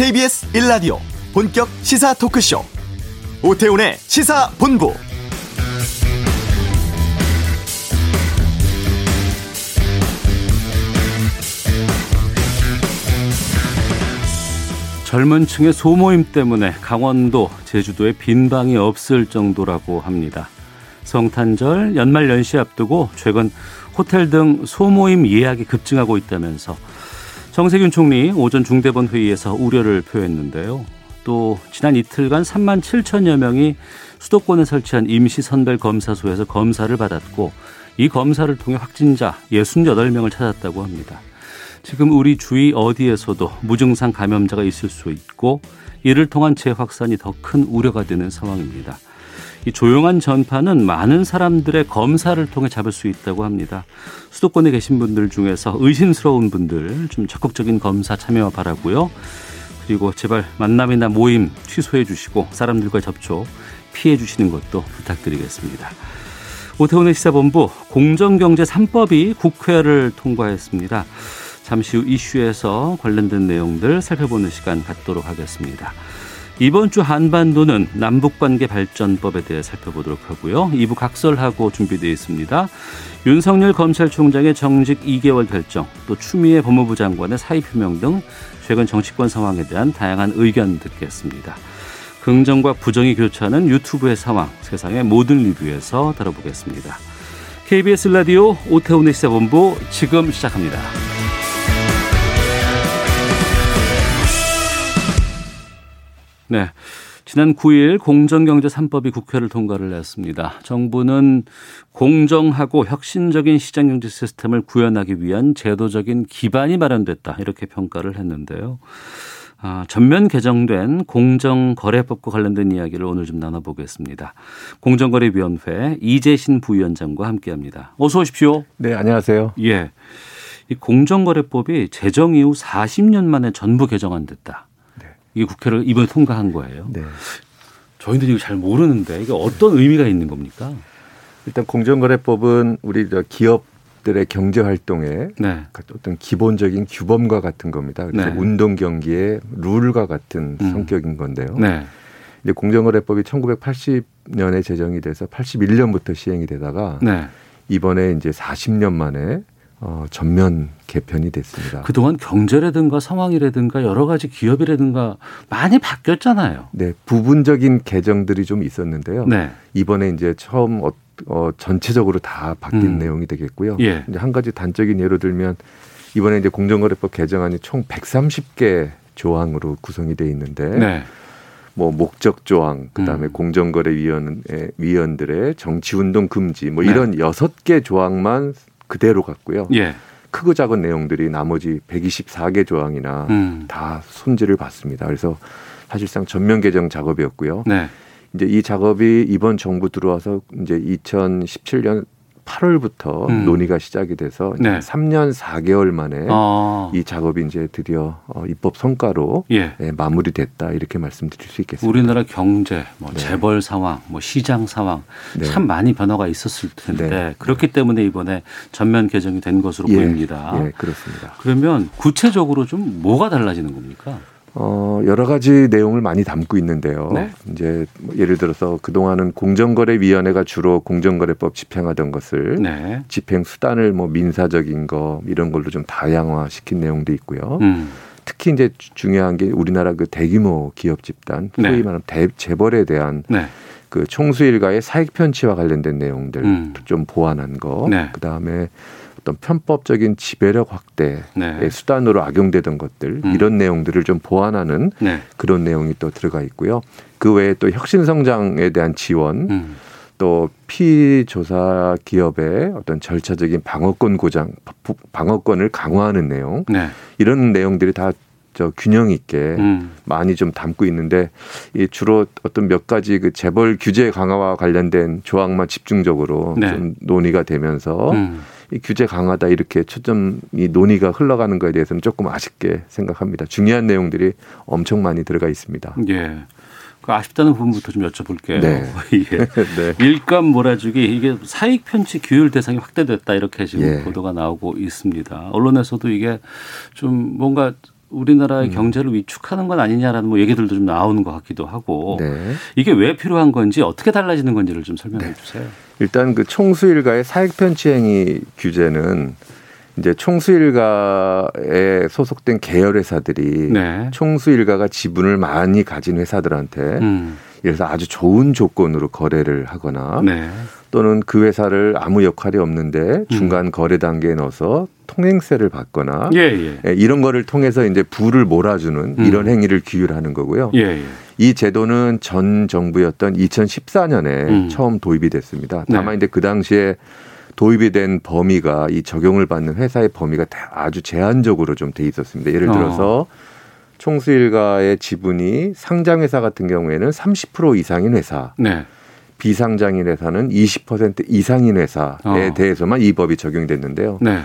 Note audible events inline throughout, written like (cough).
KBS 1라디오 본격 시사 토크쇼 오태훈의 시사본부 젊은 층의 소모임 때문에 강원도, 제주도에 빈방이 없을 정도라고 합니다. 성탄절, 연말 연시 앞두고 최근 호텔 등 소모임 예약이 급증하고 있다면서 정세균 총리 오전 중대본 회의에서 우려를 표했는데요. 또 지난 이틀간 3만 7천여 명이 수도권에 설치한 임시 선별 검사소에서 검사를 받았고 이 검사를 통해 확진자 68명을 찾았다고 합니다. 지금 우리 주위 어디에서도 무증상 감염자가 있을 수 있고 이를 통한 재확산이 더 큰 우려가 되는 상황입니다. 이 조용한 전파는 많은 사람들의 검사를 통해 잡을 수 있다고 합니다. 수도권에 계신 분들 중에서 의심스러운 분들 좀 적극적인 검사 참여 바라고요. 그리고 제발 만남이나 모임 취소해 주시고 사람들과 접촉 피해 주시는 것도 부탁드리겠습니다. 오태훈의 시사본부 공정경제 3법이 국회를 통과했습니다. 잠시 후 이슈에서 관련된 내용들 살펴보는 시간 갖도록 하겠습니다. 이번 주 한반도는 남북관계 발전법에 대해 살펴보도록 하고요. 2부 각설하고 준비되어 있습니다. 윤석열 검찰총장의 정직 2개월 결정, 또 추미애 법무부 장관의 사의 표명 등 최근 정치권 상황에 대한 다양한 의견 듣겠습니다. 긍정과 부정이 교차하는 유튜브의 상황, 세상의 모든 리뷰에서 다뤄보겠습니다. KBS 라디오 오태훈의 시사본부 지금 시작합니다. 네. 지난 9일 공정경제 3법이 국회를 통과를 했습니다. 정부는 공정하고 혁신적인 시장경제 시스템을 구현하기 위한 제도적인 기반이 마련됐다. 이렇게 평가를 했는데요. 아, 전면 개정된 공정거래법과 관련된 이야기를 오늘 좀 나눠보겠습니다. 공정거래위원회 이재신 부위원장과 함께합니다. 어서 오십시오. 네, 안녕하세요. 예, 이 공정거래법이 제정 이후 40년 만에 전부 개정안됐다. 이게 국회를 이번에 통과한 거예요. 네. 저희들이 잘 모르는데 이게 어떤 의미가 있는 겁니까? 일단 공정거래법은 우리 기업 들의 경제 활동에 네. 어떤 기본적인 규범과 같은 겁니다. 네. 운동 경기의 룰과 같은 음. 성격인 건데요. 네. 이제 공정거래법이 1980년에 제정이 돼서 81년부터 시행이 되다가 네. 이번에 이제 40년 만에 어, 전면 개편이 됐습니다. 그동안 경제라든가 상황이라든가 여러 가지 기업이라든가 많이 바뀌었잖아요. 네, 부분적인 개정들이 좀 있었는데요. 네. 이번에 이제 처음 어, 어 전체적으로 다 바뀐 음. 내용이 되겠고요. 예. 이제 한 가지 단적인 예로 들면 이번에 이제 공정거래법 개정안이 총 130개 조항으로 구성이 돼 있는데 네. 뭐 목적 조항, 그다음에 음. 공정거래위원 위원들의 정치운동 금지, 뭐 네. 이런 여섯 개 조항만 그대로 갔고요. 예. 크고 작은 내용들이 나머지 124개 조항이나 음. 다 손질을 받습니다. 그래서 사실상 전면 개정 작업이었고요. 네. 이제 이 작업이 이번 정부 들어와서 이제 2017년 8월부터 음. 논의가 시작이 돼서 네. 3년 4개월 만에 아. 이 작업이 이제 드디어 어, 입법 성과로 예. 예, 마무리됐다 이렇게 말씀드릴 수 있겠습니다. 우리나라 경제, 뭐 네. 재벌 상황, 뭐 시장 상황 네. 참 많이 변화가 있었을 텐데 네. 그렇기 때문에 이번에 전면 개정이 된 것으로 예. 보입니다. 예, 그렇습니다. 그러면 구체적으로 좀 뭐가 달라지는 겁니까? 어, 여러 가지 내용을 많이 담고 있는데요. 네? 이제 뭐 예를 들어서 그동안은 공정거래위원회가 주로 공정거래법 집행하던 것을 네. 집행 수단을 뭐 민사적인 거 이런 걸로 좀 다양화시킨 내용도 있고요. 음. 특히 이제 중요한 게 우리나라 그 대규모 기업 집단 소위 네. 말하면 대, 재벌에 대한 네. 그 총수 일가의 사익 편취와 관련된 내용들 음. 좀 보완한 거. 네. 그다음에 어떤 편법적인 지배력 확대의 네. 수단으로 악용되던 것들 음. 이런 내용들을 좀 보완하는 네. 그런 내용이 또 들어가 있고요. 그 외에 또 혁신 성장에 대한 지원 음. 또 피조사 기업의 어떤 절차적인 방어권 고장 방어권을 강화하는 내용 네. 이런 내용들이 다 저 균형 있게 음. 많이 좀 담고 있는데 이 주로 어떤 몇 가지 그 재벌 규제 강화와 관련된 조항만 집중적으로 네. 좀 논의가 되면서 음. 이 규제 강화다 이렇게 초점이 논의가 흘러가는 거에 대해서는 조금 아쉽게 생각합니다. 중요한 내용들이 엄청 많이 들어가 있습니다. 예. 그 아쉽다는 부분부터 좀 여쭤볼게요. 네. (laughs) 예. (laughs) 네. 일감 몰아주기 이게 사익 편취 규율 대상이 확대됐다 이렇게 지금 예. 보도가 나오고 있습니다. 언론에서도 이게 좀 뭔가 우리나라의 음. 경제를 위축하는 건 아니냐라는 뭐 얘기들도 좀 나오는 것 같기도 하고 네. 이게 왜 필요한 건지 어떻게 달라지는 건지를 좀 설명해 네. 주세요. 일단 그 총수일가의 사익 편취행위 규제는 이제 총수일가에 소속된 계열 회사들이 네. 총수일가가 지분을 많이 가진 회사들한테 음. 그래서 아주 좋은 조건으로 거래를 하거나 네. 또는 그 회사를 아무 역할이 없는데 음. 중간 음. 거래 단계에 넣어서 통행세를 받거나 예, 예. 예, 이런 거를 통해서 이제 부를 몰아주는 음. 이런 행위를 규율하는 거고요. 예, 예. 이 제도는 전 정부였던 2014년에 음. 처음 도입이 됐습니다. 다만 네. 이제 그 당시에 도입이 된 범위가 이 적용을 받는 회사의 범위가 아주 제한적으로 좀 돼 있었습니다. 예를 들어서 어. 총수 일가의 지분이 상장 회사 같은 경우에는 30% 이상인 회사. 네. 비상장인 회사는 20% 이상인 회사에 어. 대해서만 이 법이 적용됐는데요. 네.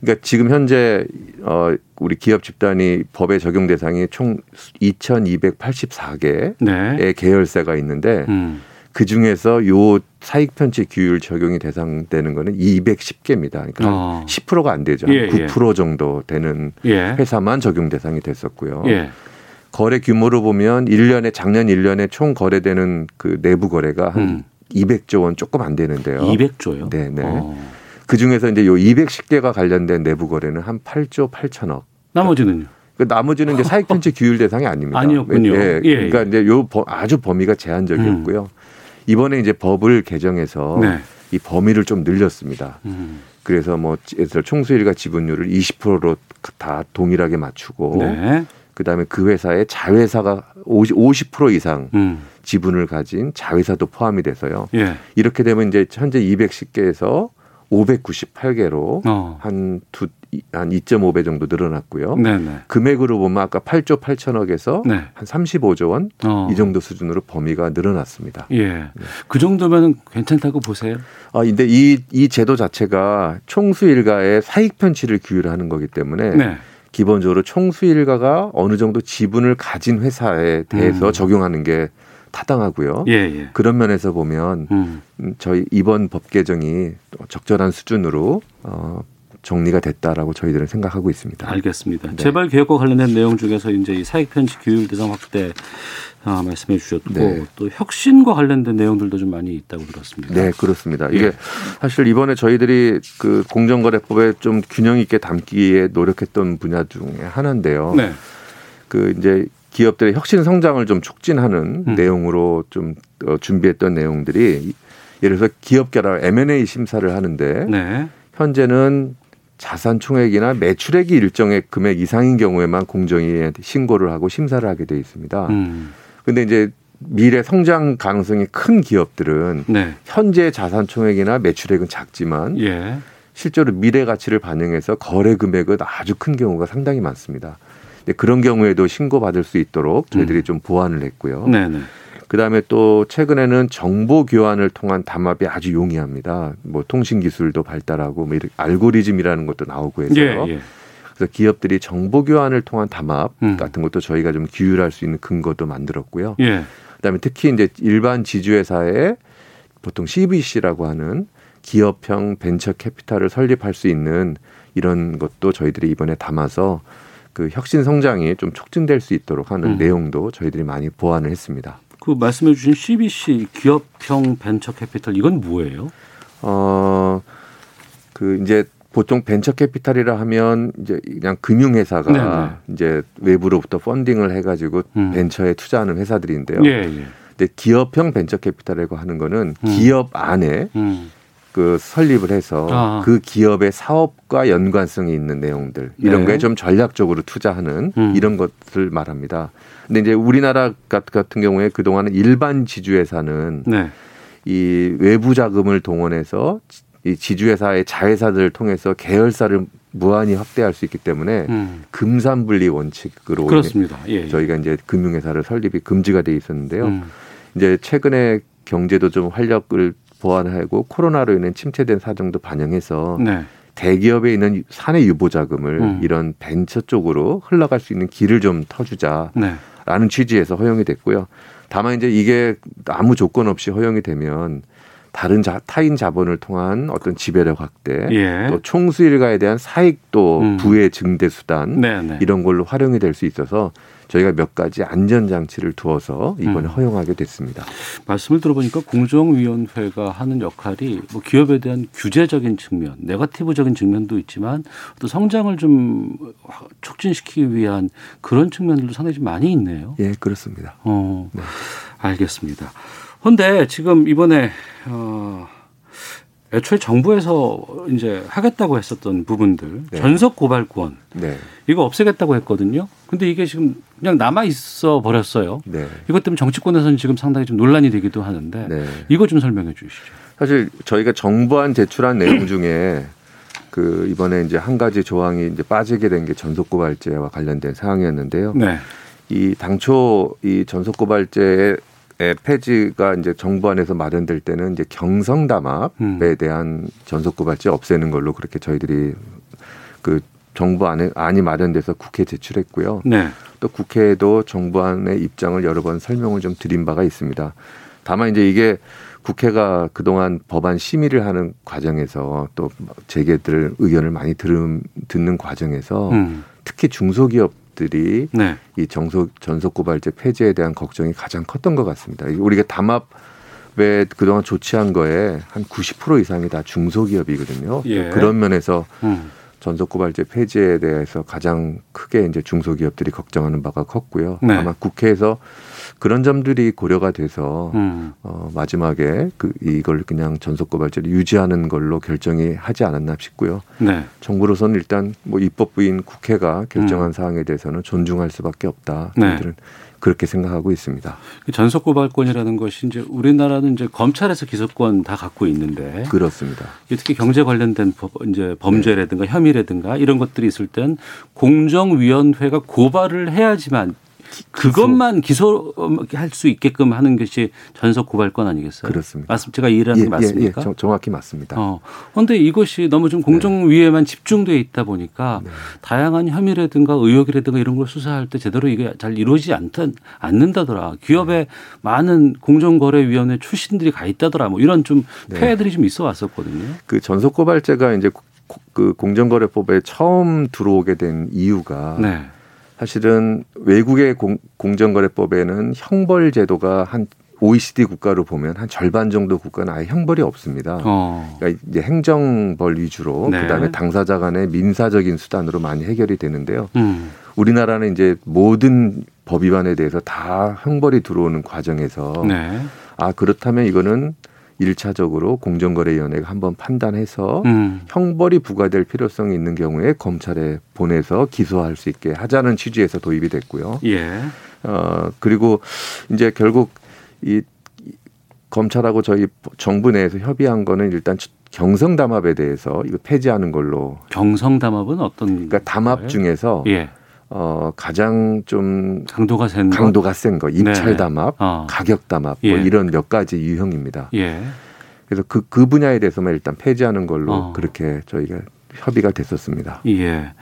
그러니까 지금 현재 어 우리 기업 집단이 법의 적용 대상이 총 2,284개의 네. 계열사가 있는데 음. 그 중에서 요 사익 편취 규율 적용이 대상되는 거는 210개입니다. 그러니까 어. 10%가 안 되죠. 예, 9% 예. 정도 되는 예. 회사만 적용 대상이 됐었고요. 예. 거래 규모로 보면 1년에 작년 1년에 총 거래되는 그 내부 거래가 한 음. 200조 원 조금 안 되는데요. 200조요? 네, 네. 어. 그 중에서 이제 요 210개가 관련된 내부 거래는 한 8조 8천억. 나머지는요? 그 나머지는 이제 사익 편취 (laughs) 규율 대상이 아닙니다. 아니었군요. 예, 예, 그러니까 이제 요 아주 범위가 제한적이었고요. 음. 이번에 이제 법을 개정해서 네. 이 범위를 좀 늘렸습니다. 음. 그래서 뭐 예를 들어 총수일가 지분율을 20%로 다 동일하게 맞추고 네. 그다음에 그 회사의 자회사가 50, 50% 이상 음. 지분을 가진 자회사도 포함이 돼서요. 예. 이렇게 되면 이제 현재 210개에서 598개로 어. 한두 한 2.5배 정도 늘어났고요. 네네. 금액으로 보면 아까 8조 8천억에서 네. 한 35조 원이 어. 정도 수준으로 범위가 늘어났습니다. 예. 네. 그 정도면 괜찮다고 보세요? 아, 근데 이, 이 제도 자체가 총수 일가의 사익 편취를 규율하는 거기 때문에 네. 기본적으로 총수 일가가 어느 정도 지분을 가진 회사에 대해서 음. 적용하는 게 타당하고요. 예, 예. 그런 면에서 보면 음. 저희 이번 법 개정이 적절한 수준으로 어, 정리가 됐다라고 저희들은 생각하고 있습니다. 알겠습니다. 네. 재발 개혁과 관련된 내용 중에서 이제 이 사익 편취 규율 대상 확대 아, 말씀해 주셨고 네. 또 혁신과 관련된 내용들도 좀 많이 있다고 들었습니다. 네, 그렇습니다. 이게 예. 사실 이번에 저희들이 그 공정거래법에 좀 균형 있게 담기에 노력했던 분야 중에 하나인데요. 네. 그 이제 기업들의 혁신 성장을 좀 촉진하는 음. 내용으로 좀 어, 준비했던 내용들이 예를 들어서 기업 결합 M&A 심사를 하는데 네. 현재는 자산 총액이나 매출액이 일정의 금액 이상인 경우에만 공정위에 신고를 하고 심사를 하게 돼 있습니다. 음. 근데 이제 미래 성장 가능성이 큰 기업들은 네. 현재 자산 총액이나 매출액은 작지만 예. 실제로 미래 가치를 반영해서 거래 금액은 아주 큰 경우가 상당히 많습니다. 그런 경우에도 신고받을 수 있도록 저희들이 음. 좀 보완을 했고요. 네네. 그다음에 또 최근에는 정보 교환을 통한 담합이 아주 용이합니다. 뭐 통신 기술도 발달하고 뭐 이렇게 알고리즘이라는 것도 나오고 해서 예, 예. 그래서 기업들이 정보 교환을 통한 담합 음. 같은 것도 저희가 좀 규율할 수 있는 근거도 만들었고요. 예. 그다음에 특히 이제 일반 지주회사에 보통 CVC라고 하는 기업형 벤처 캐피탈을 설립할 수 있는 이런 것도 저희들이 이번에 담아서 그 혁신 성장이 좀 촉진될 수 있도록 하는 음. 내용도 저희들이 많이 보완을 했습니다. 그 말씀해 주신 CVC 기업형 벤처 캐피탈 이건 뭐예요? 어, 그 이제 보통 벤처 캐피탈이라 하면 이제 그냥 금융회사가 네네. 네. 이제 외부로부터 펀딩을 해가지고 음. 벤처에 투자하는 회사들인데요. 예, 예. 근데 기업형 벤처 캐피탈이라고 하는 거는 음. 기업 안에 음. 그 설립을 해서 아. 그 기업의 사업과 연관성이 있는 내용들 이런 네. 거에 좀 전략적으로 투자하는 음. 이런 것을 말합니다. 근데 이제 우리나라 같은 경우에 그동안은 일반 지주회사는 네. 이 외부 자금을 동원해서 이 지주회사의 자회사들을 통해서 계열사를 무한히 확대할 수 있기 때문에 음. 금산분리 원칙으로 그렇습니다. 예, 예. 저희가 이제 금융회사를 설립이 금지가 돼 있었는데요. 음. 이제 최근에 경제도 좀 활력을 보완하고 코로나로 인해 침체된 사정도 반영해서 네. 대기업에 있는 사내 유보 자금을 음. 이런 벤처 쪽으로 흘러갈 수 있는 길을 좀 터주자 라는 네. 취지에서 허용이 됐고요. 다만 이제 이게 아무 조건 없이 허용이 되면 다른 자, 타인 자본을 통한 어떤 지배력 확대, 예. 또 총수 일가에 대한 사익도 음. 부의 증대 수단 네네. 네. 이런 걸로 활용이 될 수 있어서 저희가 몇 가지 안전 장치를 두어서 이번에 음. 허용하게 됐습니다. 말씀을 들어보니까 공정위원회가 하는 역할이 뭐 기업에 대한 규제적인 측면, 네거티브적인 측면도 있지만 또 성장을 좀 촉진시키기 위한 그런 측면들도 상당히 좀 많이 있네요. 예, 그렇습니다. 어, 네. 알겠습니다. 그런데 지금 이번에 어 애초에 정부에서 이제 하겠다고 했었던 부분들 네. 전속 고발권 네. 이거 없애겠다고 했거든요. 근데 이게 지금 그냥 남아 있어 버렸어요. 네. 이것 때문에 정치권에서는 지금 상당히 좀 논란이 되기도 하는데 네. 이거 좀 설명해 주시죠. 사실 저희가 정부안 제출한 내용 중에 그 이번에 이제 한 가지 조항이 이제 빠지게 된 게 전속 고발제와 관련된 사항이었는데요. 네. 이 당초 이 전속 고발제의 폐지가 이제 정부 안에서 마련될 때는 이제 경성 담합에 음. 대한 전속 고발제 없애는 걸로 그렇게 저희들이 그 정부 안에 안이 마련돼서 국회 제출했고요. 네. 또 국회에도 정부 안의 입장을 여러 번 설명을 좀 드린 바가 있습니다. 다만 이제 이게 국회가 그동안 법안 심의를 하는 과정에서 또 재계들 의견을 많이 들음, 듣는 과정에서 음. 특히 중소기업 들이 네. 이 정속 전속 고발제 폐지에 대한 걱정이 가장 컸던 것 같습니다. 우리가 담합에 그동안 조치한 거에 한 90% 이상이 다 중소기업이거든요. 예. 그런 면에서 음. 전속 고발제 폐지에 대해서 가장 크게 이제 중소기업들이 걱정하는 바가 컸고요. 네. 아마 국회에서 그런 점들이 고려가 돼서 음. 어, 마지막에 그 이걸 그냥 전속 고발제를 유지하는 걸로 결정이 하지 않았나 싶고요. 네. 정부로서는 일단 뭐 입법부인 국회가 결정한 음. 사항에 대해서는 존중할 수밖에 없다. 네. 저희들은 그렇게 생각하고 있습니다. 전속 고발권이라는 것이 이제 우리나라는 이제 검찰에서 기소권 다 갖고 있는데 그렇습니다. 특히 경제 관련된 법, 이제 범죄라든가 네. 혐의라든가 이런 것들이 있을 땐 공정위원회가 고발을 해야지만 그것만 기소할 수 있게끔 하는 것이 전속 고발권 아니겠어요? 그렇습니다. 맞습 제가 이해하는 예, 게 맞습니까? 예, 예, 정 확히 맞습니다. 어. 그런데 이것이 너무 좀 공정 위에만 네. 집중돼 있다 보니까 네. 다양한 혐의라든가 의혹이라든가 이런 걸 수사할 때 제대로 이게 잘 이루어지지 않다, 않는다더라. 기업에 네. 많은 공정거래위원회 출신들이 가 있다더라. 뭐 이런 좀 네. 폐해들이 좀 있어 왔었거든요. 그 전속 고발제가 이제 그 공정거래법에 처음 들어오게 된 이유가 네. 사실은 외국의 공, 공정거래법에는 형벌 제도가 한 OECD 국가로 보면 한 절반 정도 국가는 아예 형벌이 없습니다. 어. 그러니까 이제 행정벌 위주로 네. 그다음에 당사자 간의 민사적인 수단으로 많이 해결이 되는데요. 음. 우리나라는 이제 모든 법 위반에 대해서 다 형벌이 들어오는 과정에서 네. 아 그렇다면 이거는 일차적으로 공정거래위원회가 한번 판단해서 음. 형벌이 부과될 필요성이 있는 경우에 검찰에 보내서 기소할 수 있게 하자는 취지에서 도입이 됐고요. 예. 어 그리고 이제 결국 이 검찰하고 저희 정부 내에서 협의한 거는 일단 경성 담합에 대해서 이거 폐지하는 걸로. 경성 담합은 어떤? 그러니까 담합 거예요? 중에서 예. 어 가장 좀 강도가 센 강도가 센 거, 입찰 네. 담합, 어. 가격 담합 뭐 예. 뭐 이런 몇 가지 유형입니다. 예. 그래서 그, 그 분야에 대해서만 일단 폐지하는 걸로 어. 그렇게 저희가 협의가 됐었습니다. 예.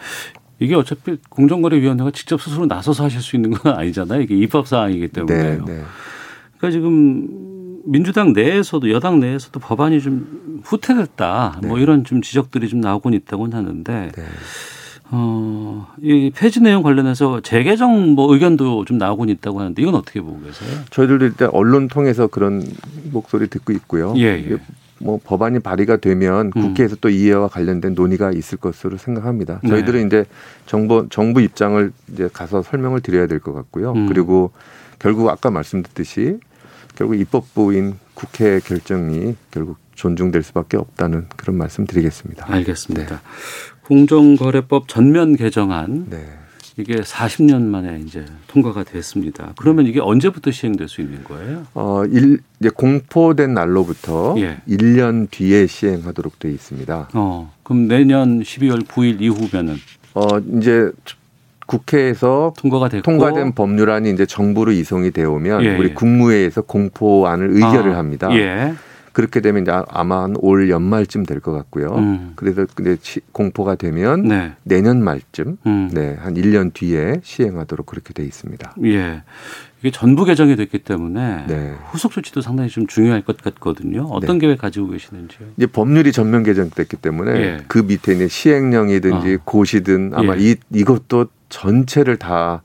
이게 어차피 공정거래위원회가 직접 스스로 나서서 하실 수 있는 건 (laughs) 아니잖아요. 이게 입법 사항이기 때문에. 네, 네. 그러니까 지금 민주당 내에서도 여당 내에서도 법안이 좀 후퇴됐다. 뭐 네. 뭐 이런 좀 지적들이 좀 나오곤 있다고는 하는데 네. 어, 이 폐지 내용 관련해서 재개정 뭐 의견도 좀 나오곤 있다고 하는데 이건 어떻게 보고 계세요? 저희들도 일단 언론 통해서 그런 목소리 듣고 있고요. 예, 예. 뭐 법안이 발의가 되면 음. 국회에서 또 이해와 관련된 논의가 있을 것으로 생각합니다. 네. 저희들은 네. 이제 정부 정부 입장을 이제 가서 설명을 드려야 될 것 같고요. 음. 그리고 결국 아까 말씀드렸듯이 결국 입법부인 국회 결정이 결국 존중될 수밖에 없다는 그런 말씀 드리겠습니다. 알겠습니다. 네. 공정거래법 전면 개정안 네. 이게 40년 만에 이제 통과가 됐습니다. 그러면 이게 언제부터 시행될 수 있는 거예요? 어, 일, 이제 공포된 날로부터 예. 1년 뒤에 시행하도록 되어 있습니다. 어, 그럼 내년 12월 9일 이후면은 어, 이제 국회에서 통과가 됐고 통과된 법률안이 이제 정부로 이송이 되어 오면 예, 우리 예. 국무회에서 공포안을 의결을 아, 합니다. 예. 그렇게 되면 이제 아마 올 연말쯤 될 것 같고요. 음. 그래서 근데 공포가 되면 네. 내년 말쯤, 음. 네, 한 1년 뒤에 시행하도록 그렇게 돼 있습니다. 예. 이게 전부 개정이 됐기 때문에 네. 후속 조치도 상당히 좀 중요할 것 같거든요. 어떤 네. 계획 가지고 계시는지요? 이제 법률이 전면 개정됐기 때문에 예. 그 밑에 있는 시행령이든지 어. 고시든 아마 예. 이 이것도 전체를 다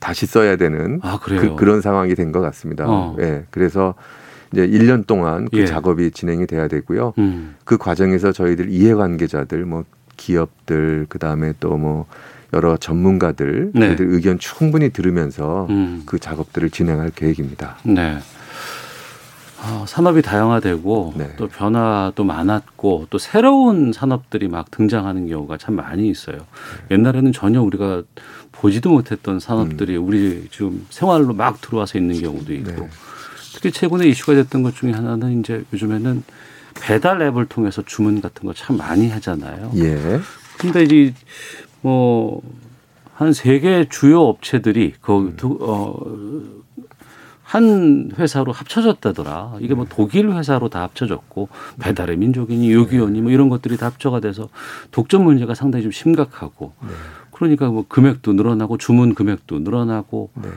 다시 써야 되는 아, 그, 런 상황이 된 것 같습니다. 어. 예. 그래서 이제 1년 동안 그 예. 작업이 진행이 돼야 되고요. 음. 그 과정에서 저희들 이해관계자들 뭐 기업들 그다음에 또 뭐 여러 전문가들 네. 들 의견 충분히 들으면서 음. 그 작업들을 진행할 계획입니다. 네. 어, 산업이 다양화되고 네. 또 변화도 많았고 또 새로운 산업들이 막 등장하는 경우가 참 많이 있어요. 네. 옛날에는 전혀 우리가 보지도 못했던 산업들이 음. 우리 지금 생활로 막 들어와서 있는 경우도 있고 네. 특히 최근에 이슈가 됐던 것 중에 하나는 이제 요즘에는 배달 앱을 통해서 주문 같은 거 참 많이 하잖아요. 예. 근데 이제 뭐 한 세 개 주요 업체들이 그 음. 어, 한 회사로 합쳐졌다더라. 이게 뭐 독일 회사로 다 합쳐졌고 배달의 민족이니 요기요니 뭐 이런 것들이 다 합쳐가 돼서 독점 문제가 상당히 좀 심각하고 네. 그러니까 뭐 금액도 늘어나고 주문 금액도 늘어나고 네.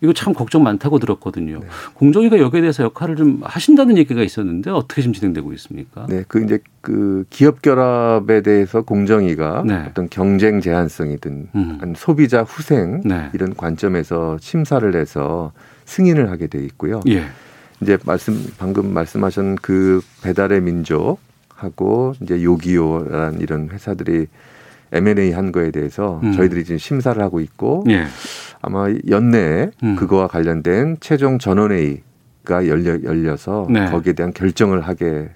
이거 참 걱정 많다고 들었거든요. 네. 공정위가 여기에 대해서 역할을 좀 하신다는 얘기가 있었는데 어떻게 지금 진행되고 있습니까? 네, 그 이제 그 기업 결합에 대해서 공정위가 네. 어떤 경쟁 제한성이든 음. 소비자 후생 네. 이런 관점에서 심사를 해서 승인을 하게 돼 있고요. 예. 이제 말씀 방금 말씀하신 그 배달의 민족하고 이제 요기요라는 이런 회사들이 M&A 한 거에 대해서 음. 저희들이 지금 심사를 하고 있고 예. 아마 연내에 음. 그거와 관련된 최종 전원회의가 열려 열려서 네. 거기에 대한 결정을 하게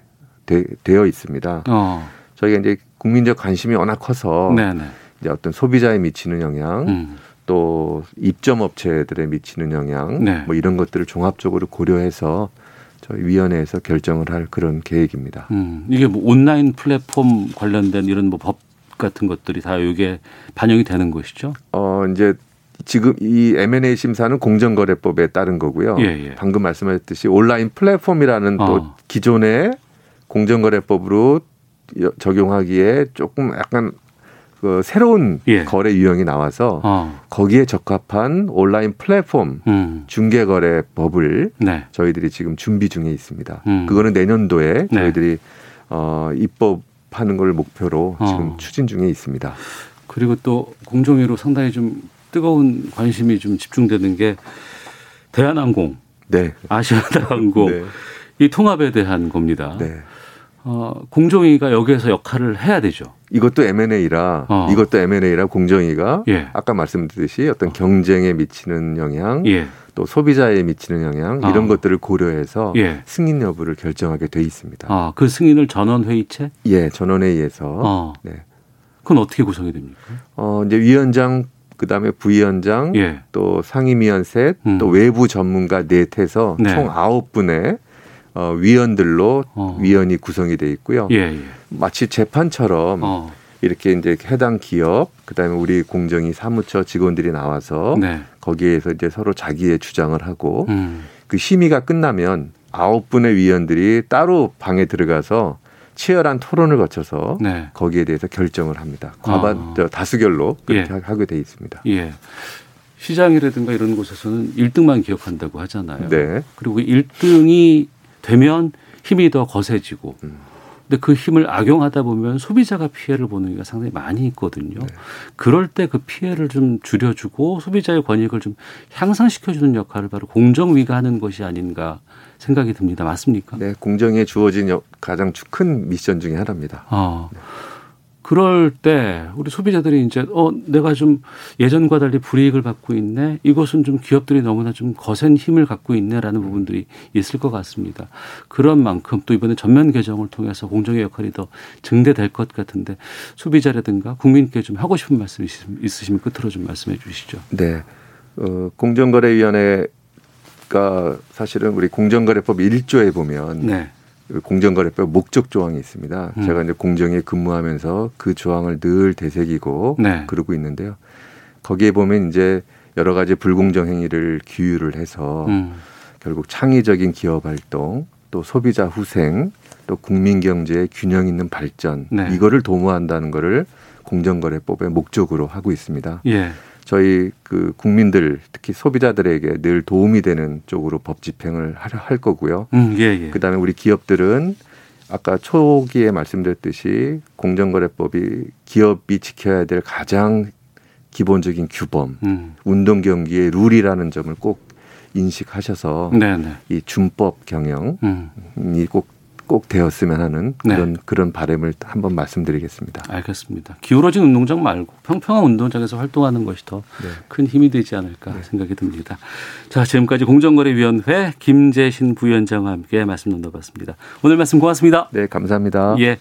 되, 어 있습니다. 어. 저희가 이제 국민적 관심이 워낙 커서 네네. 네. 이제 어떤 소비자에 미치는 영향 음. 또 입점 업체들에 미치는 영향 네. 뭐 이런 것들을 종합적으로 고려해서 저희 위원회에서 결정을 할 그런 계획입니다. 음, 이게 뭐 온라인 플랫폼 관련된 이런 뭐 법 같은 것들이 다 이게 반영이 되는 것이죠? 어 이제 지금 이 M&A 심사는 공정거래법에 따른 거고요. 예, 예. 방금 말씀하셨듯이 온라인 플랫폼이라는 어. 또 기존의 공정거래법으로 적용하기에 조금 약간 그 새로운 예. 거래 유형이 나와서 어. 거기에 적합한 온라인 플랫폼 음. 중개거래법을 네. 저희들이 지금 준비 중에 있습니다. 음. 그거는 내년도에 네. 저희들이 어, 입법 하는 걸 목표로 어. 지금 추진 중에 있습니다. 그리고 또 공정위로 상당히 좀 뜨거운 관심이 좀 집중되는 게 대한항공, 네. 아시아나항공 네. 이 통합에 대한 겁니다. 네. 어, 공정위가 여기에서 역할을 해야 되죠. 이것도 M&A라 어. 이것도 M&A라 공정위가 예. 아까 말씀드렸듯이 어떤 경쟁에 미치는 영향, 예. 또 소비자에 미치는 영향 이런 어. 것들을 고려해서 예. 승인 여부를 결정하게 돼 있습니다. 아, 그 승인을 전원 회의체? 예, 전원 회의에서. 어. 네. 그건 어떻게 구성이 됩니까? 어, 이제 위원장 그다음에 부위원장 예. 또 상임위원 셋, 음. 또 외부 전문가 넷해서 네. 총 아홉 분의 어, 위원들로 어. 위원이 구성이 돼 있고요. 예, 예. 마치 재판처럼 어. 이렇게 이제 해당 기업 그다음에 우리 공정위 사무처 직원들이 나와서 네. 거기에서 이제 서로 자기의 주장을 하고 음. 그 심의가 끝나면 아홉 분의 위원들이 따로 방에 들어가서 치열한 토론을 거쳐서 네. 거기에 대해서 결정을 합니다. 과반 어. 다수결로 그렇게 예. 하게 돼 있습니다. 예. 시장이라든가 이런 곳에서는 1등만 기억한다고 하잖아요. 네. 그리고 1등이 되면 힘이 더 거세지고 음. 근데 그 힘을 악용하다 보면 소비자가 피해를 보는 게 상당히 많이 있거든요. 네. 그럴 때 그 피해를 좀 줄여주고 소비자의 권익을 좀 향상시켜주는 역할을 바로 공정위가 하는 것이 아닌가 생각이 듭니다. 맞습니까? 네, 공정에 주어진 가장 큰 미션 중의 하나입니다. 어. 네. 그럴 때 우리 소비자들이 이제 어 내가 좀 예전과 달리 불이익을 받고 있네. 이것은 좀 기업들이 너무나 좀 거센 힘을 갖고 있네라는 부분들이 있을 것 같습니다. 그런 만큼 또 이번에 전면 개정을 통해서 공정의 역할이 더 증대될 것 같은데 소비자라든가 국민께 좀 하고 싶은 말씀 있으시면 끝으로 좀 말씀해 주시죠. 네. 어, 공정거래위원회가 사실은 우리 공정거래법 1조에 보면 네. 공정거래법 목적 조항이 있습니다. 음. 제가 이제 공정에 근무하면서 그 조항을 늘 되새기고 네. 그러고 있는데요. 거기에 보면 이제 여러 가지 불공정 행위를 규율을 해서 음. 결국 창의적인 기업 활동 또 소비자 후생, 또 국민 경제의 균형 있는 발전 네. 이거를 도모한다는 거를 공정거래법의 목적으로 하고 있습니다. 예. 저희 그 국민들 특히 소비자들에게 늘 도움이 되는 쪽으로 법 집행을 할 거고요. 음, 예, 예. 그다음에 우리 기업들은 아까 초기에 말씀드렸듯이 공정거래법이 기업이 지켜야 될 가장 기본적인 규범, 음. 운동 경기의 룰이라는 점을 꼭 인식하셔서 네네. 네. 이 준법 경영이 음. 꼭 꼭 되었으면 하는 그런 네. 그런 바램을 한번 말씀드리겠습니다. 알겠습니다. 기울어진 운동장 말고 평평한 운동장에서 활동하는 것이 더큰 네. 힘이 되지 않을까 네. 생각이 듭니다. 자, 지금까지 공정거래위원회 김재신 부위원장과 함께 말씀 나눠봤습니다. 오늘 말씀 고맙습니다. 네, 감사합니다. 예.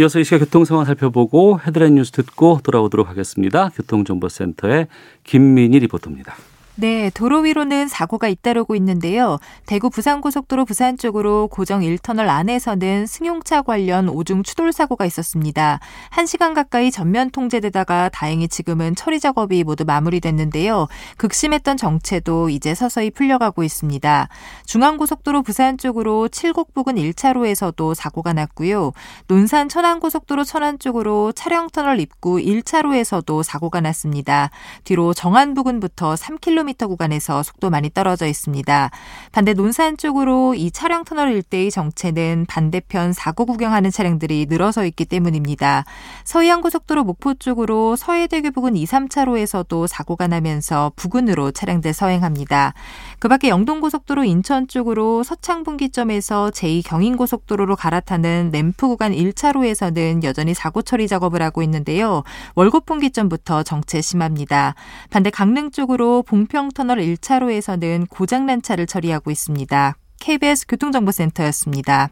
이어서 이 시각 교통 상황 살펴보고 헤드라인 뉴스 듣고 돌아오도록 하겠습니다. 교통정보센터의 김민희 리포터입니다. 네, 도로 위로는 사고가 잇따르고 있는데요. 대구 부산고속도로 부산 쪽으로 고정 1터널 안에서는 승용차 관련 오중 추돌 사고가 있었습니다. 1시간 가까이 전면 통제되다가 다행히 지금은 처리 작업이 모두 마무리됐는데요. 극심했던 정체도 이제 서서히 풀려가고 있습니다. 중앙고속도로 부산 쪽으로 칠곡 부근 1차로에서도 사고가 났고요. 논산 천안고속도로 천안 쪽으로 차량터널 입구 1차로에서도 사고가 났습니다. 뒤로 정안 부근부터 3km 10km 구간에서 속도 많이 떨어져 있습니다. 반대 논산 쪽으로 이 차량 터널 일대의 정체는 반대편 사고 구경하는 차량들이 늘어서 있기 때문입니다. 서해안 고속도로 목포 쪽으로 서해대교 부근 2, 3차로에서도 사고가 나면서 부근으로 차량들 서행합니다. 그 밖에 영동고속도로 인천 쪽으로 서창분기점에서 제2경인고속도로로 갈아타는 램프 구간 1차로에서는 여전히 사고 처리 작업을 하고 있는데요. 월곡분기점부터 정체 심합니다. 반대 강릉 쪽으로 봉 부평터널 1차로에서는 고장난 차를 처리하고 있습니다. KBS 교통정보센터였습니다.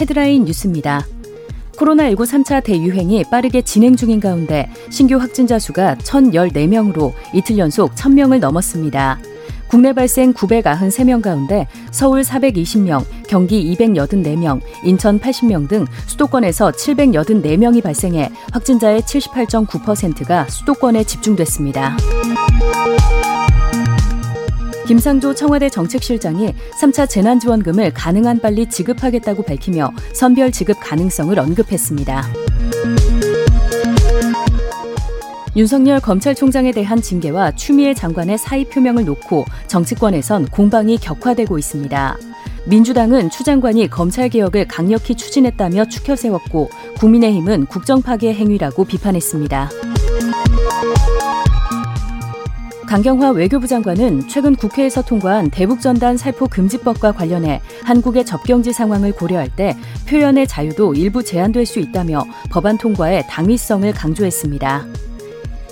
헤드라인 뉴스입니다. 코로나19 3차 대유행이 빠르게 진행 중인 가운데 신규 확진자 수가 1,014명으로 이틀 연속 1,000명을 넘었습니다. 국내 발생 993명 가운데 서울 420명, 경기 284명, 인천 80명 등 수도권에서 784명이 발생해 확진자의 78.9%가 수도권에 집중됐습니다. 김상조 청와대 정책실장이 3차 재난지원금을 가능한 빨리 지급하겠다고 밝히며 선별 지급 가능성을 언급했습니다. 윤석열 검찰총장에 대한 징계와 추미애 장관의 사의 표명을 놓고 정치권에선 공방이 격화되고 있습니다. 민주당은 추 장관이 검찰 개혁을 강력히 추진했다며 추켜 세웠고 국민의힘은 국정 파괴 행위라고 비판했습니다. 강경화 외교부 장관은 최근 국회에서 통과한 대북전단 살포 금지법과 관련해 한국의 접경지 상황을 고려할 때 표현의 자유도 일부 제한될 수 있다며 법안 통과의 당위성을 강조했습니다.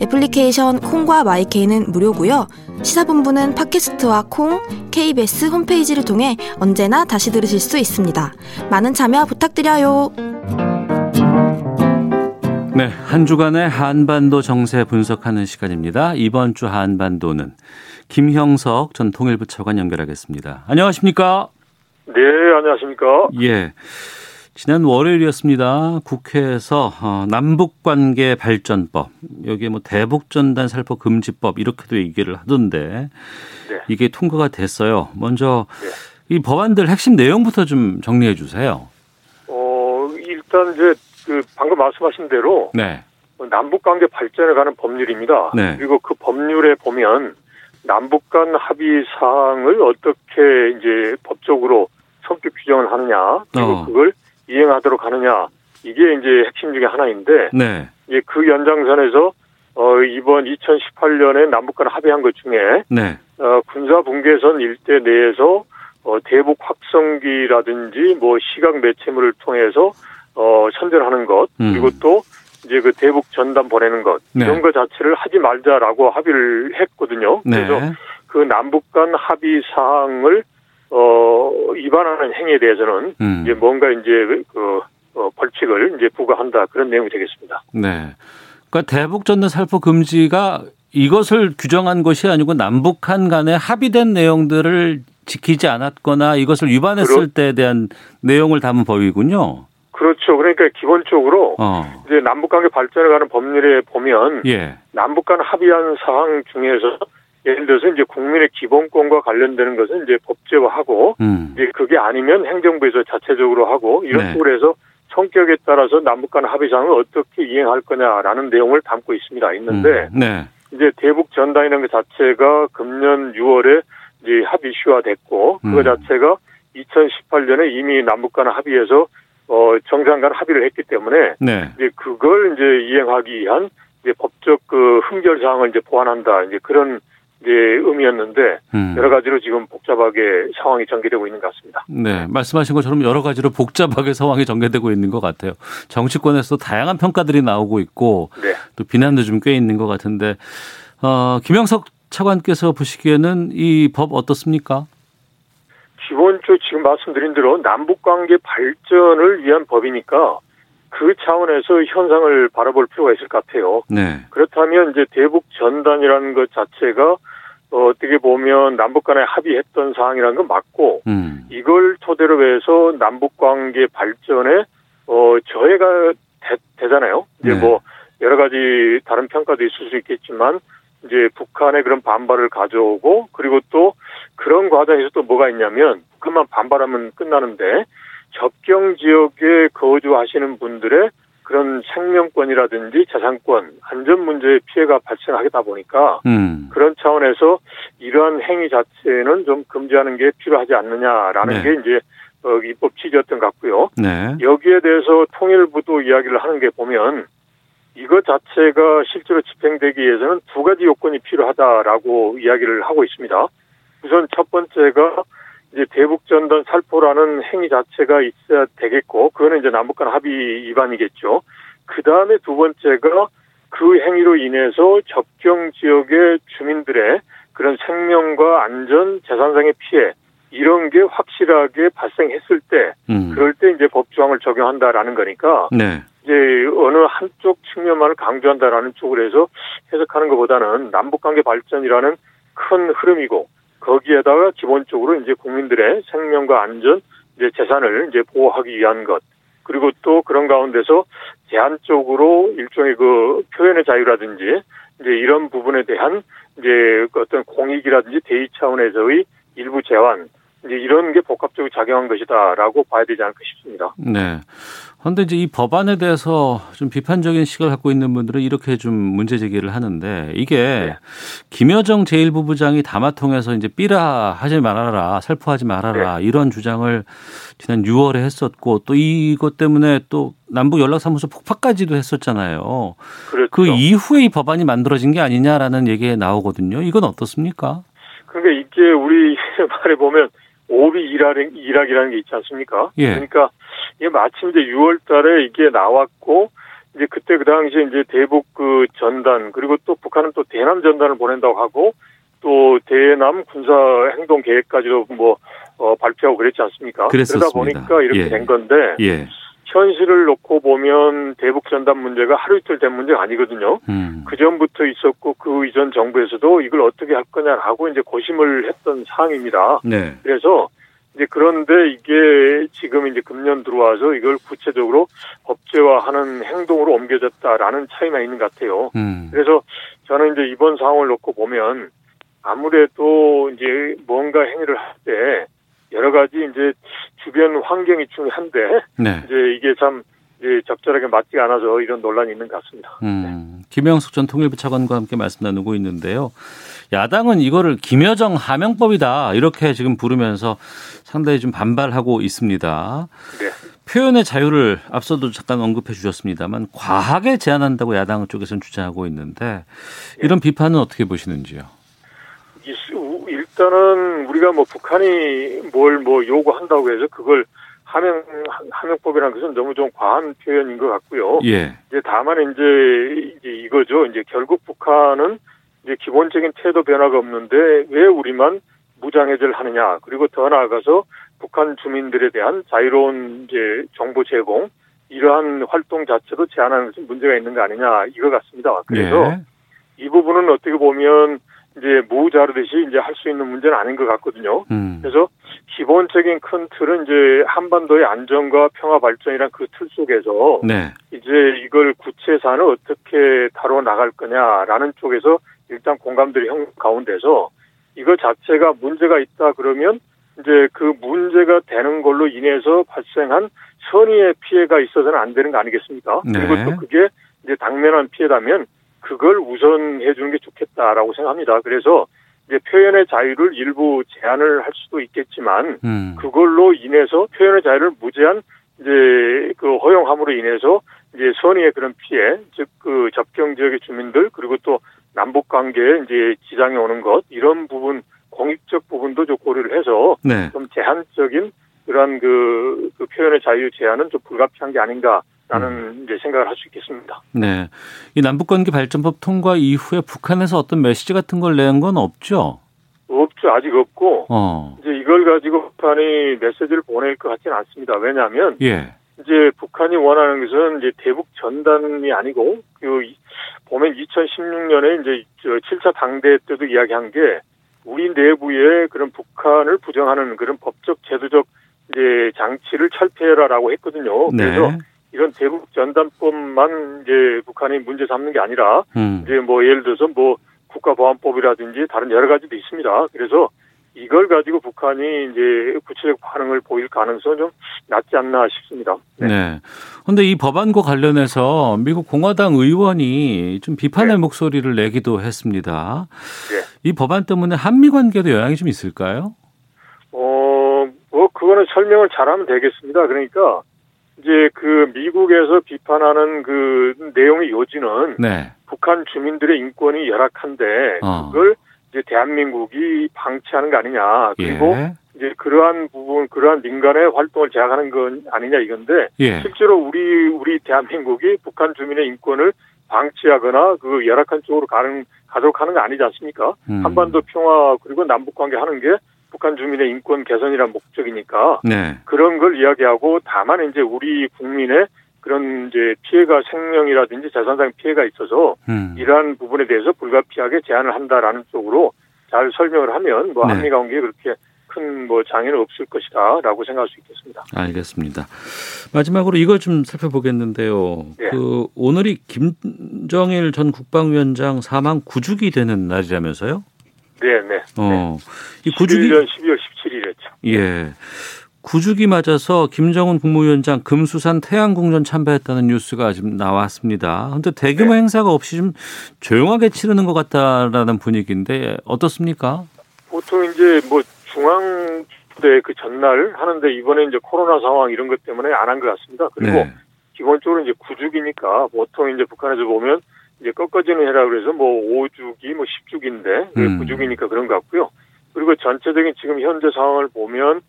애플리케이션 콩과 마이케이는 무료고요. 시사본부는 팟캐스트와 콩, KBS 홈페이지를 통해 언제나 다시 들으실 수 있습니다. 많은 참여 부탁드려요. 네, 한 주간의 한반도 정세 분석하는 시간입니다. 이번 주 한반도는 김형석 전 통일부 차관 연결하겠습니다. 안녕하십니까? 네, 안녕하십니까? 예. 지난 월요일이었습니다. 국회에서 어, 남북 관계 발전법 여기에 뭐 대북 전단 살포 금지법 이렇게도 얘기를 하던데 네. 이게 통과가 됐어요. 먼저 네. 이 법안들 핵심 내용부터 좀 정리해 주세요. 어 일단 이제 그 방금 말씀하신 대로 네. 남북 관계 발전에 관한 법률입니다. 네. 그리고 그 법률에 보면 남북 간 합의 사항을 어떻게 이제 법적으로 성격 규정을 하느냐 그리고 어. 그걸 이행하도록 하느냐 이게 이제 핵심 중에 하나인데 네. 이제 그 연장선에서 어 이번 2018년에 남북 간 합의한 것 중에 네. 어 군사 분계선 일대 내에서 어 대북 확성기라든지 뭐 시각 매체물을 통해서 어 선전하는 것 음. 그리고 또 이제 그 대북 전단 보내는 것 네. 이런 것 자체를 하지 말자라고 합의를 했거든요. 네. 그래서 그 남북 간 합의 사항을 어, 위반하는 행위에 대해서는 음. 이제 뭔가 이제 그 어, 벌칙을 이제 부과한다 그런 내용이 되겠습니다. 네. 그러니까 대북 전단 살포 금지가 이것을 규정한 것이 아니고 남북한 간에 합의된 내용들을 지키지 않았거나 이것을 위반했을 그렇... 때에 대한 내용을 담은 법이군요. 그렇죠. 그러니까 기본적으로 어. 이제 남북 관계 발전을 가는 법률에 보면 예. 남북 간 합의한 사항 중에서 예를 들어서 이제 국민의 기본권과 관련되는 것은 이제 법제화하고 음. 이제 그게 아니면 행정부에서 자체적으로 하고 이런 네. 식으로 해서 성격에 따라서 남북 간 합의 사항을 어떻게 이행할 거냐라는 내용을 담고 있습니다. 있는데 음. 네. 이제 대북 전단이라는 것 자체가 금년 6월에 이제 합의시화됐고 음. 그거 자체가 2018년에 이미 남북 간 합의해서 어 정상 간 합의를 했기 때문에 네. 이제 그걸 이제 이행하기 위한 이제 법적 그 흥결 사항을 이제 보완한다 이제 그런 이제 의미였는데 음. 여러 가지로 지금 복잡하게 상황이 전개되고 있는 것 같습니다. 네, 말씀하신 것처럼 여러 가지로 복잡하게 (laughs) 상황이 전개되고 있는 것 같아요. 정치권에서 다양한 평가들이 나오고 있고 네. 또 비난도 좀 꽤 있는 것 같은데 어, 김영석 차관께서 보시기에는 이 법 어떻습니까? 기본적으로 지금 말씀드린 대로 남북 관계 발전을 위한 법이니까 그 차원에서 현상을 바라볼 필요가 있을 것 같아요. 네. 그렇다면 이제 대북 전단이라는 것 자체가 어, 떻게 보면 남북 간에 합의했던 사항이라는 건 맞고 음. 이걸 토대로 해서 남북 관계 발전에 어, 저해가 되, 잖아요 이제 네. 뭐 여러 가지 다른 평가도 있을 수 있겠지만 이제 북한의 그런 반발을 가져오고 그리고 또 그런 과정에서 또 뭐가 있냐면 그만 반발하면 끝나는데 접경 지역에 거주하시는 분들의 그런 생명권이라든지 자산권, 안전 문제의 피해가 발생하다 보니까 음. 그런 차원에서 이러한 행위 자체는 좀 금지하는 게 필요하지 않느냐라는 네. 게 이제 어, 입법 취지였던 것 같고요. 네. 여기에 대해서 통일부도 이야기를 하는 게 보면 이것 자체가 실제로 집행되기 위해서는 두 가지 요건이 필요하다라고 이야기를 하고 있습니다. 우선 첫 번째가 이제 대북전단 살포라는 행위 자체가 있어야 되겠고, 그거는 이제 남북 간 합의 위반이겠죠. 그 다음에 두 번째가 그 행위로 인해서 접경 지역의 주민들의 그런 생명과 안전, 재산상의 피해, 이런 게 확실하게 발생했을 때, 음. 그럴 때 이제 법조항을 적용한다라는 거니까, 네. 이제 어느 한쪽 측면만을 강조한다라는 쪽으로 해서 해석하는 것보다는 남북관계 발전이라는 큰 흐름이고 거기에다가 기본적으로 이제 국민들의 생명과 안전, 이제 재산을 이제 보호하기 위한 것. 그리고 또 그런 가운데서 제한적으로 일종의 그 표현의 자유라든지 이제 이런 부분에 대한 이제 그 어떤 공익이라든지 대의 차원에서의 일부 제한 이제 이런 게 복합적으로 작용한 것이다라고 봐야 되지 않을까 싶습니다. 네. 그런데 이제 이 법안에 대해서 좀 비판적인 시각을 갖고 있는 분들은 이렇게 좀 문제 제기를 하는데 이게 네. 김여정 제1부부장이 담화 통해서 이제 삐라 하지 말아라, 살포하지 말아라 네. 이런 주장을 지난 6월에 했었고 또 이것 때문에 또 남북 연락사무소 폭파까지도 했었잖아요. 그렇죠. 그 이후에 이 법안이 만들어진 게 아니냐라는 얘기가 나오거든요. 이건 어떻습니까? 그러니까 이게 우리 (laughs) 말에 보면 오비 일학, 일학이라는 게 있지 않습니까? 예. 그러니까 이게 마침 이제 6월 달에 이게 나왔고 이제 그때 그 당시에 이제 대북 그 전단 그리고 또 북한은 또 대남 전단을 보낸다고 하고 또 대남 군사 행동 계획까지도 뭐 어, 발표하고 그랬지 않습니까? 그랬었습니다. 그러다 보니까 이렇게 예. 된 건데 예. 현실을 놓고 보면 대북 전단 문제가 하루 이틀 된 문제가 아니거든요. 음. 그 전부터 있었고 그 이전 정부에서도 이걸 어떻게 할 거냐라고 이제 고심을 했던 사항입니다. 네. 그래서 이제 그런데 이게 지금 이제 금년 들어와서 이걸 구체적으로 법제화하는 행동으로 옮겨졌다라는 차이가 있는 것 같아요. 음. 그래서 저는 이제 이번 상황을 놓고 보면 아무래도 이제 뭔가 행위를 할 때 여러 가지 이제 주변 환경이 중요한데 네. 이제 이게 참 이제 적절하게 맞지 않아서 이런 논란이 있는 것 같습니다. 음, 네. 김영숙 전 통일부 차관과 함께 말씀 나누고 있는데요. 야당은 이거를 김여정 하명법이다 이렇게 지금 부르면서 상당히 좀 반발하고 있습니다. 네. 표현의 자유를 앞서도 잠깐 언급해 주셨습니다만 과하게 제한한다고 야당 쪽에서는 주장하고 있는데 이런 비판은 어떻게 보시는지요? 일단은 우리가 뭐 북한이 뭘 뭐 요구한다고 해서 그걸 하명 하명법이라는 것은 너무 좀 과한 표현인 것 같고요. 예. 이제 다만 이제 이제 이거죠. 이제 결국 북한은 이제 기본적인 태도 변화가 없는데 왜 우리만 무장해제를 하느냐 그리고 더 나아가서 북한 주민들에 대한 자유로운 이제 정보 제공 이러한 활동 자체도 제한하는 것은 문제가 있는 거 아니냐 이거 같습니다. 그래서 네. 이 부분은 어떻게 보면 이제 무자르듯이 이제 할 수 있는 문제는 아닌 것 같거든요. 음. 그래서 기본적인 큰 틀은 이제 한반도의 안정과 평화 발전이란 그 틀 속에서 네. 이제 이걸 구체 사안을 어떻게 다뤄 나갈 거냐라는 쪽에서 일단 공감들이 형 가운데서 이거 자체가 문제가 있다 그러면 이제 그 문제가 되는 걸로 인해서 발생한 선의의 피해가 있어서는 안 되는 거 아니겠습니까? 네. 그리고 또 그게 이제 당면한 피해라면 그걸 우선해 주는 게 좋겠다라고 생각합니다. 그래서 이제 표현의 자유를 일부 제한을 할 수도 있겠지만 음. 그걸로 인해서 표현의 자유를 무제한 이제 그 허용함으로 인해서 이제 선의의 그런 피해, 즉 그 접경 지역의 주민들 그리고 또 남북 관계에 이제 지장이 오는 것 이런 부분 공익적 부분도 좀 고려를 해서 네. 좀 제한적인 그런 그, 그 표현의 자유 제한은 좀 불가피한 게 아닌가 라는 음. 이제 생각을 할 수 있겠습니다. 네. 이 남북관계 발전법 통과 이후에 북한에서 어떤 메시지 같은 걸 낸 건 없죠? 없죠. 아직 없고. 어. 이제 이걸 가지고 북한이 메시지를 보낼 것 같지는 않습니다. 왜냐하면. 예. 이제 북한이 원하는 것은 이제 대북 전단이 아니고 그 보면 2016년에 이제 저 7차 당대 때도 이야기한 게 우리 내부에 그런 북한을 부정하는 그런 법적 제도적 이제 장치를 철폐해라라고 했거든요. 네. 그래서 이런 대북 전단법만 이제 북한이 문제 삼는 게 아니라 음. 이제 뭐 예를 들어서 뭐 국가보안법이라든지 다른 여러 가지도 있습니다. 그래서 이걸 가지고 북한이 이제 구체적 반응을 보일 가능성은 좀 낮지 않나 싶습니다. 네. 네. 이 법안과 관련해서 미국 공화당 의원이 좀 비판의 네. 목소리를 내기도 했습니다. 네. 이 법안 때문에 한미 관계도 영향이 좀 있을까요? 그거는 설명을 잘하면 되겠습니다. 그러니까 이제 그 미국에서 비판하는 그 내용의 요지는 네. 북한 주민들의 인권이 열악한데 어. 그걸 이제 대한민국이 방치하는 거 아니냐 그리고 예. 이제 그러한 부분 그러한 민간의 활동을 제약하는 건 아니냐 이건데 예. 실제로 우리 우리 대한민국이 북한 주민의 인권을 방치하거나 그 열악한 쪽으로 가는 가도록 하는 거 아니지 않습니까? 음. 한반도 평화 그리고 남북 관계 하는 게 북한 주민의 인권 개선이란 목적이니까 네. 그런 걸 이야기하고 다만 이제 우리 국민의 그런 이제 피해가 생명이라든지 재산상 피해가 있어서 음. 이러한 부분에 대해서 불가피하게 제한을 한다라는 쪽으로 잘 설명을 하면 뭐 네. 한미 관계에 그렇게 큰 뭐 장애는 없을 것이다라고 생각할 수 있겠습니다. 알겠습니다. 마지막으로 이걸 좀 살펴보겠는데요. 네. 그 오늘이 김정일 전 국방위원장 사망 9주기 되는 날이라면서요? 네, 네. 어. 이 9주기 11년 12월 17일이었죠. 예. 구주기 맞아서 김정은 국무위원장 금수산 태양궁전 참배했다는 뉴스가 지금 나왔습니다. 그런데 대규모 네. 행사가 없이 좀 조용하게 치르는 것 같다라는 분위기인데 어떻습니까? 보통 이제 뭐 중앙대 그 전날 하는데 이번에 이제 코로나 상황 이런 것 때문에 안 한 것 같습니다. 그리고 네. 기본적으로 이제 구주기니까 보통 이제 북한에서 보면 이제 꺾어지는 해라 그래서 뭐 5주기 뭐 10주기인데 음. 구주기니까 그런 것 같고요. 그리고 전체적인 지금 현재 상황을 보면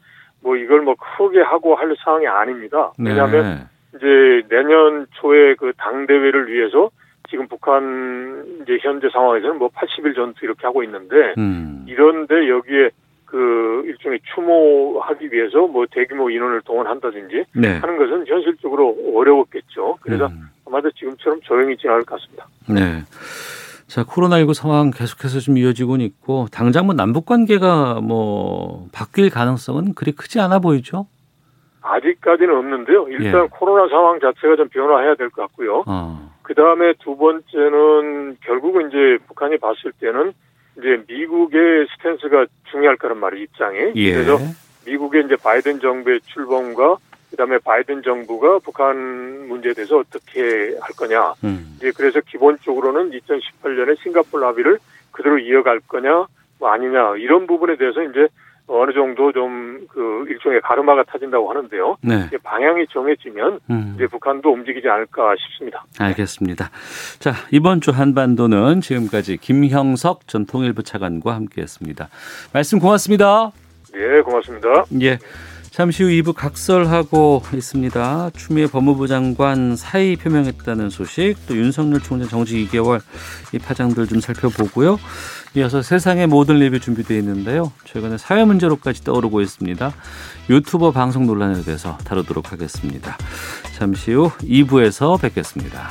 뭐 이걸 뭐 크게 하고 할 상황이 아닙니다. 네. 왜냐하면 네. 이제 내년 초에 그 당대회를 위해서 지금 북한 이제 현재 상황에서는 뭐 80일 전투 이렇게 하고 있는데 음. 이런데 여기에 그 일종의 추모하기 위해서 뭐 대규모 인원을 동원한다든지 네. 하는 것은 현실적으로 어려웠겠죠. 그래서 음. 아마도 지금처럼 조용히 지나갈 것 같습니다. 네. 자, 코로나19 상황 계속해서 좀 이어지고 있고 당장 뭐 남북 관계가 뭐 바뀔 가능성은 그리 크지 않아 보이죠? 아직까지는 없는데요. 일단 예. 코로나 상황 자체가 좀 변화해야 될 것 같고요. 어. 그 다음에 두 번째는 결국은 이제 북한이 봤을 때는 이제 미국의 스탠스가 중요할 거란 말이에요, 입장이. 예. 그래서 미국의 이제 바이든 정부의 출범과 그다음에 바이든 정부가 북한 문제에 대해서 어떻게 할 거냐. 음. 이제 그래서 기본적으로는 2018년에 싱가폴 합의를 그대로 이어갈 거냐, 뭐 아니냐 이런 부분에 대해서 이제 어느 정도 좀 그 일종의 가르마가 타진다고 하는데요. 네. 방향이 정해지면 음. 이제 북한도 움직이지 않을까 싶습니다. 알겠습니다. 자 이번 주 한반도는 지금까지 김형석 전 통일부 차관과 함께했습니다. 말씀 고맙습니다. 네, 고맙습니다. 예. 잠시 후 2부 각설하고 있습니다. 추미애 법무부 장관 사의 표명했다는 소식, 또 윤석열 총장 정직 2개월 이 파장들 좀 살펴보고요. 이어서 세상의 모든 리뷰 준비되어 있는데요. 최근에 사회 문제로까지 떠오르고 있습니다. 유튜버 방송 논란에 대해서 다루도록 하겠습니다. 잠시 후 2부에서 뵙겠습니다.